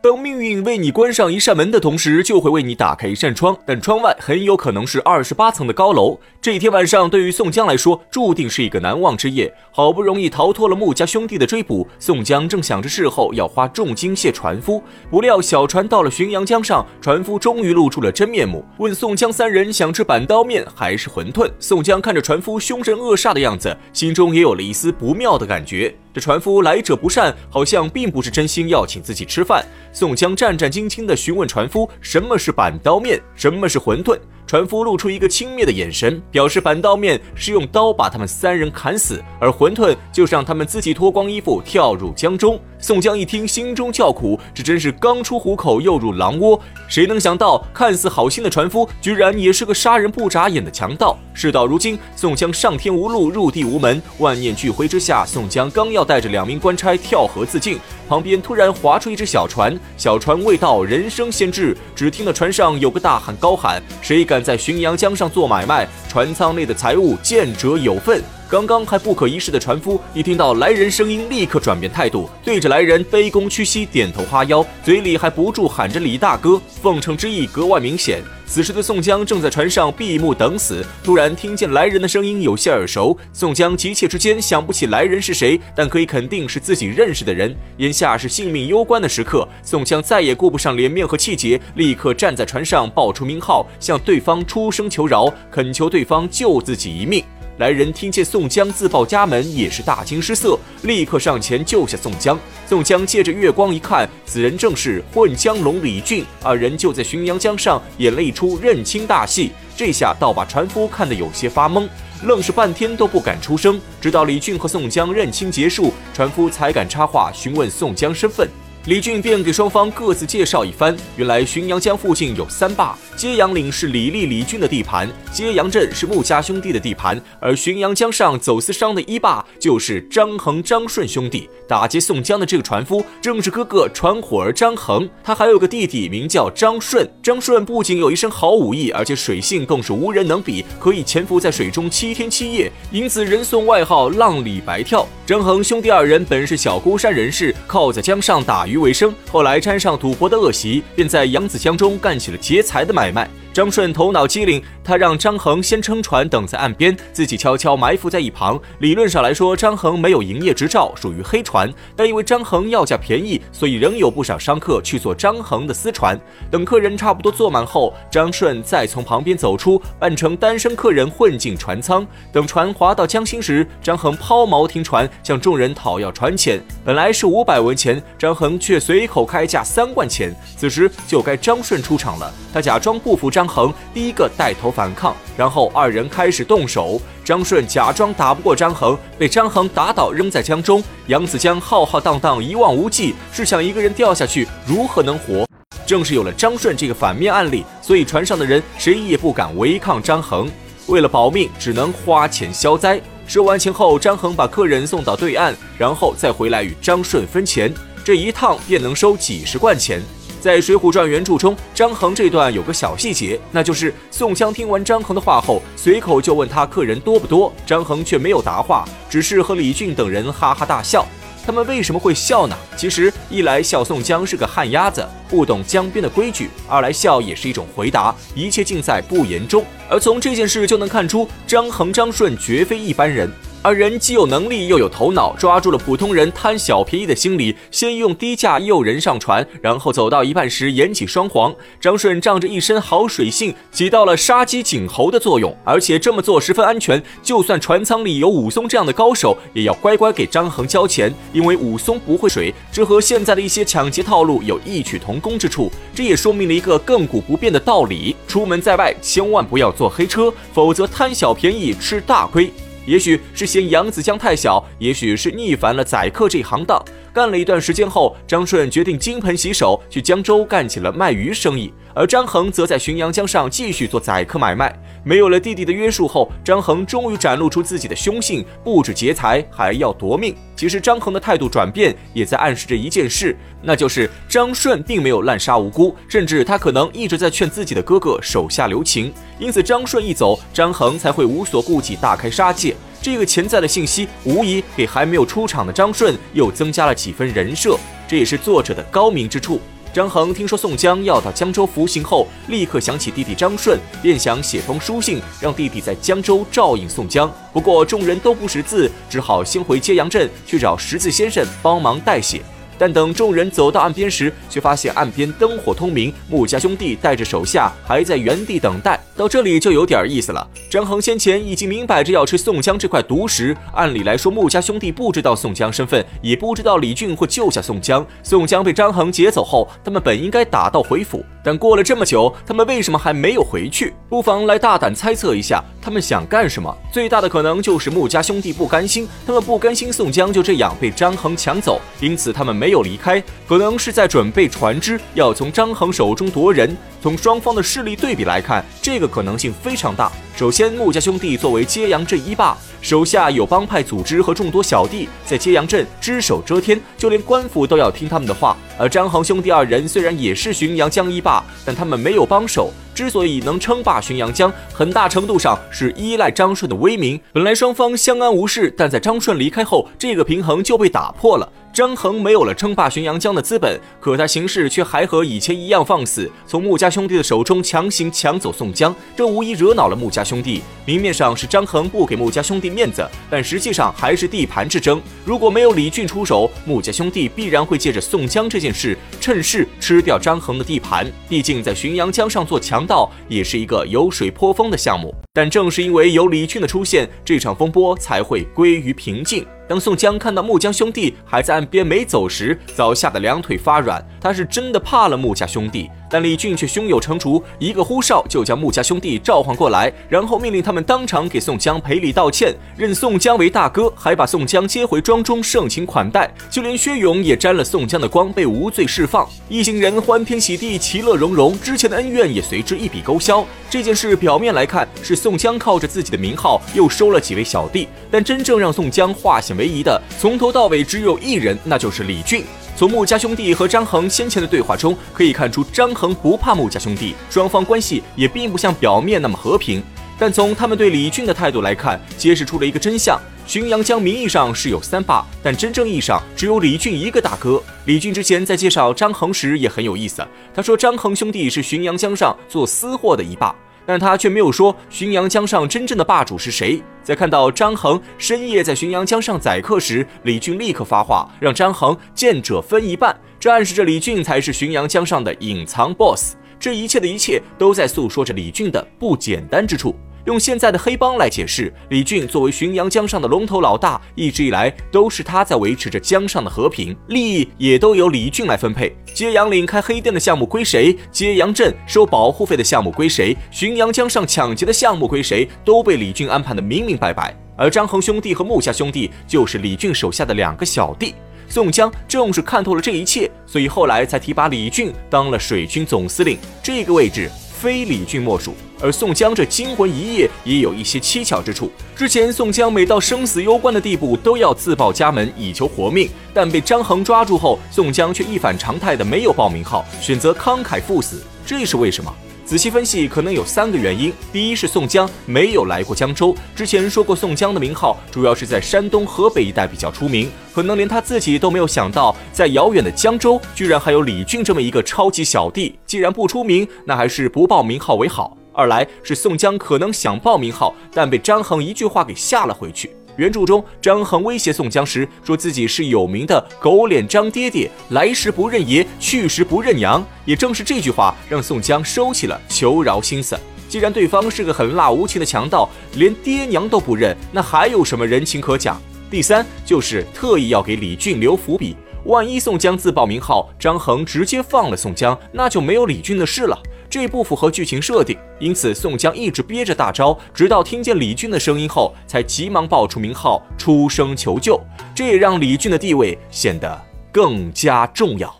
当命运为你关上一扇门的同时，就会为你打开一扇窗，但窗外很有可能是二十八层的高楼。这一天晚上，对于宋江来说，注定是一个难忘之夜。好不容易逃脱了穆家兄弟的追捕，宋江正想着事后要花重金谢船夫，不料小船到了浔阳江上，船夫终于露出了真面目，问宋江三人想吃板刀面还是馄饨。宋江看着船夫凶神恶煞的样子，心中也有了一丝不妙的感觉。这船夫来者不善，好像并不是真心要请自己吃饭。宋江战战兢兢地询问船夫：“什么是板刀面？什么是馄饨？”船夫露出一个轻蔑的眼神，表示板刀面是用刀把他们三人砍死，而馄饨就是让他们自己脱光衣服跳入江中。宋江一听，心中叫苦，这真是刚出虎口又入狼窝。谁能想到，看似好心的船夫，居然也是个杀人不眨眼的强盗。事到如今，宋江上天无路，入地无门，万念俱灰之下，宋江刚要带着两名官差跳河自尽，旁边突然划出一只小船，小船未到，人声先至，只听到船上有个大汉高喊：“谁敢！”在浔阳江上做买卖，船舱内的财物见者有份。刚刚还不可一世的船夫，一听到来人声音，立刻转变态度，对着来人卑躬屈膝，点头哈腰，嘴里还不住喊着“李大哥”，奉承之意格外明显。此时的宋江正在船上闭目等死，突然听见来人的声音有些耳熟。宋江急切之间想不起来人是谁，但可以肯定是自己认识的人。眼下是性命攸关的时刻，宋江再也顾不上脸面和气节，立刻站在船上报出名号，向对方出声求饶，恳求对方救自己一命。来人听见宋江自报家门，也是大惊失色，立刻上前救下宋江。宋江借着月光一看，此人正是混江龙李俊。二人就在浔阳江上演了一出认亲大戏，这下倒把船夫看得有些发懵，愣是半天都不敢出声。直到李俊和宋江认亲结束，船夫才敢插话询问宋江身份。李俊便给双方各自介绍一番。原来浔阳江附近有三坝，揭阳岭是李立、李俊的地盘，揭阳镇是穆家兄弟的地盘，而浔阳江上走私商的一坝就是张衡、张顺兄弟。打劫宋江的这个船夫正是哥哥船伙儿张衡，他还有个弟弟名叫张顺。张顺不仅有一身好武艺，而且水性更是无人能比，可以潜伏在水中七天七夜，因此人送外号“浪里白跳”。张衡兄弟二人本是小孤山人士，靠在江上打鱼。为生，后来沾上赌博的恶习，便在扬子江中干起了劫财的买卖。张顺头脑机灵，他让张衡先撑船等在岸边，自己悄悄埋伏在一旁。理论上来说，张衡没有营业执照，属于黑船，但因为张衡要价便宜，所以仍有不少商客去坐张衡的私船。等客人差不多坐满后，张顺再从旁边走出，扮成单身客人混进船舱。等船划到江心时，张衡抛锚停船，向众人讨要船钱。本来是五百文钱，张衡却随口开价三万钱。此时就该张顺出场了，他假装不服张。张衡第一个带头反抗，然后二人开始动手。张顺假装打不过张衡，被张衡打倒，扔在江中。扬子江浩浩荡荡，一望无际，试想一个人掉下去，如何能活？正是有了张顺这个反面案例，所以船上的人谁也不敢违抗张衡。为了保命，只能花钱消灾。收完钱后，张衡把客人送到对岸，然后再回来与张顺分钱。这一趟便能收几十贯钱。在《水浒传》原著中，张衡这段有个小细节，那就是宋江听完张衡的话后，随口就问他客人多不多，张衡却没有答话，只是和李俊等人哈哈大笑。他们为什么会笑呢？其实一来笑宋江是个旱鸭子，不懂江边的规矩；二来笑也是一种回答，一切尽在不言中。而从这件事就能看出，张衡、张顺绝非一般人。而人既有能力又有头脑，抓住了普通人贪小便宜的心理，先用低价诱人上船，然后走到一半时演起双簧。张顺仗着一身好水性，起到了杀鸡儆猴的作用，而且这么做十分安全。就算船舱里有武松这样的高手，也要乖乖给张衡交钱，因为武松不会水。这和现在的一些抢劫套路有异曲同工之处。这也说明了一个亘古不变的道理：出门在外，千万不要坐黑车，否则贪小便宜吃大亏。也许是嫌扬子江太小，也许是逆反了宰客这行当。干了一段时间后，张顺决定金盆洗手，去江州干起了卖鱼生意。而张衡则在浔阳江上继续做宰客买卖。没有了弟弟的约束后，张衡终于展露出自己的凶性，不止劫财，还要夺命。其实张衡的态度转变，也在暗示着一件事，那就是张顺并没有滥杀无辜，甚至他可能一直在劝自己的哥哥手下留情。因此，张顺一走，张衡才会无所顾忌，大开杀戒。这个潜在的信息，无疑给还没有出场的张顺又增加了几分人设，这也是作者的高明之处。张衡听说宋江要到江州服刑后，立刻想起弟弟张顺，便想写封书信让弟弟在江州照应宋江。不过众人都不识字，只好先回揭阳镇去找识字先生帮忙代写。但等众人走到岸边时，却发现岸边灯火通明，穆家兄弟带着手下还在原地等待。到这里就有点意思了。张衡先前已经明摆着要吃宋江这块毒食，按理来说，穆家兄弟不知道宋江身份，也不知道李俊会救下宋江。宋江被张衡劫走后，他们本应该打道回府，但过了这么久，他们为什么还没有回去？不妨来大胆猜测一下，他们想干什么？最大的可能就是穆家兄弟不甘心，他们不甘心宋江就这样被张衡抢走，因此他们没有离开，可能是在准备船只，要从张衡手中夺人。从双方的势力对比来看，这个可能性非常大。首先，穆家兄弟作为揭阳镇一霸，手下有帮派组织和众多小弟，在揭阳镇只手遮天，就连官府都要听他们的话。而张衡兄弟二人虽然也是浔阳江一霸，但他们没有帮手。之所以能称霸浔阳江，很大程度上是依赖张顺的威名。本来双方相安无事，但在张顺离开后，这个平衡就被打破了。张衡没有了称霸浔阳江的资本，可他行事却还和以前一样放肆，从穆家兄弟的手中强行抢走宋江，这无疑惹恼了穆家兄弟。明面上是张恒不给穆家兄弟面子，但实际上还是地盘之争。如果没有李俊出手，穆家兄弟必然会借着宋江这件事，趁势吃掉张恒的地盘。毕竟在浔阳江上做强盗也是一个油水颇丰的项目。但正是因为有李俊的出现，这场风波才会归于平静。当宋江看到穆家兄弟还在岸边没走时，早吓得两腿发软。他是真的怕了穆家兄弟，但李俊却胸有成竹，一个呼哨就将穆家兄弟召唤过来，然后命令他们当场给宋江赔礼道歉，认宋江为大哥，还把宋江接回庄中盛情款待。就连薛勇也沾了宋江的光，被无罪释放。一行人欢天喜地，其乐融融，之前的恩怨也随之一笔勾销。这件事表面来看是宋江靠着自己的名号又收了几位小弟，但真正让宋江化险唯一的，从头到尾只有一人，那就是李俊。从穆家兄弟和张衡先前的对话中可以看出，张衡不怕穆家兄弟，双方关系也并不像表面那么和平。但从他们对李俊的态度来看，揭示出了一个真相：浔阳江名义上是有三霸，但真正意义上只有李俊一个大哥。李俊之前在介绍张衡时也很有意思，他说张衡兄弟是浔阳江上做私货的一霸。但他却没有说浔阳江上真正的霸主是谁。在看到张衡深夜在浔阳江上宰客时，李俊立刻发话，让张衡见者分一半。这暗示着李俊才是浔阳江上的隐藏 BOSS。这一切的一切都在诉说着李俊的不简单之处。用现在的黑帮来解释，李俊作为浔阳江上的龙头老大，一直以来都是他在维持着江上的和平，利益也都由李俊来分配。揭阳岭开黑店的项目归谁？揭阳镇收保护费的项目归谁？浔阳江上抢劫的项目归谁？都被李俊安排的明明白白。而张衡兄弟和穆家兄弟就是李俊手下的两个小弟。宋江正是看透了这一切，所以后来才提拔李俊当了水军总司令，这个位置非李俊莫属。而宋江这惊魂一夜也有一些蹊跷之处。之前宋江每到生死攸关的地步，都要自报家门以求活命，但被张衡抓住后，宋江却一反常态的没有报名号，选择慷慨赴死，这是为什么？仔细分析，可能有三个原因。第一是宋江没有来过江州，之前说过宋江的名号主要是在山东、河北一带比较出名，可能连他自己都没有想到，在遥远的江州居然还有李俊这么一个超级小弟。既然不出名，那还是不报名号为好。二来是宋江可能想报名号，但被张衡一句话给吓了回去。原著中，张衡威胁宋江时，说自己是有名的狗脸张爹爹，来时不认爷，去时不认娘。也正是这句话，让宋江收起了求饶心思。既然对方是个狠辣无情的强盗，连爹娘都不认，那还有什么人情可讲？第三，就是特意要给李俊留伏笔，万一宋江自报名号，张衡直接放了宋江，那就没有李俊的事了。这不符合剧情设定，因此宋江一直憋着大招，直到听见李俊的声音后，才急忙报出名号，出声求救。这也让李俊的地位显得更加重要。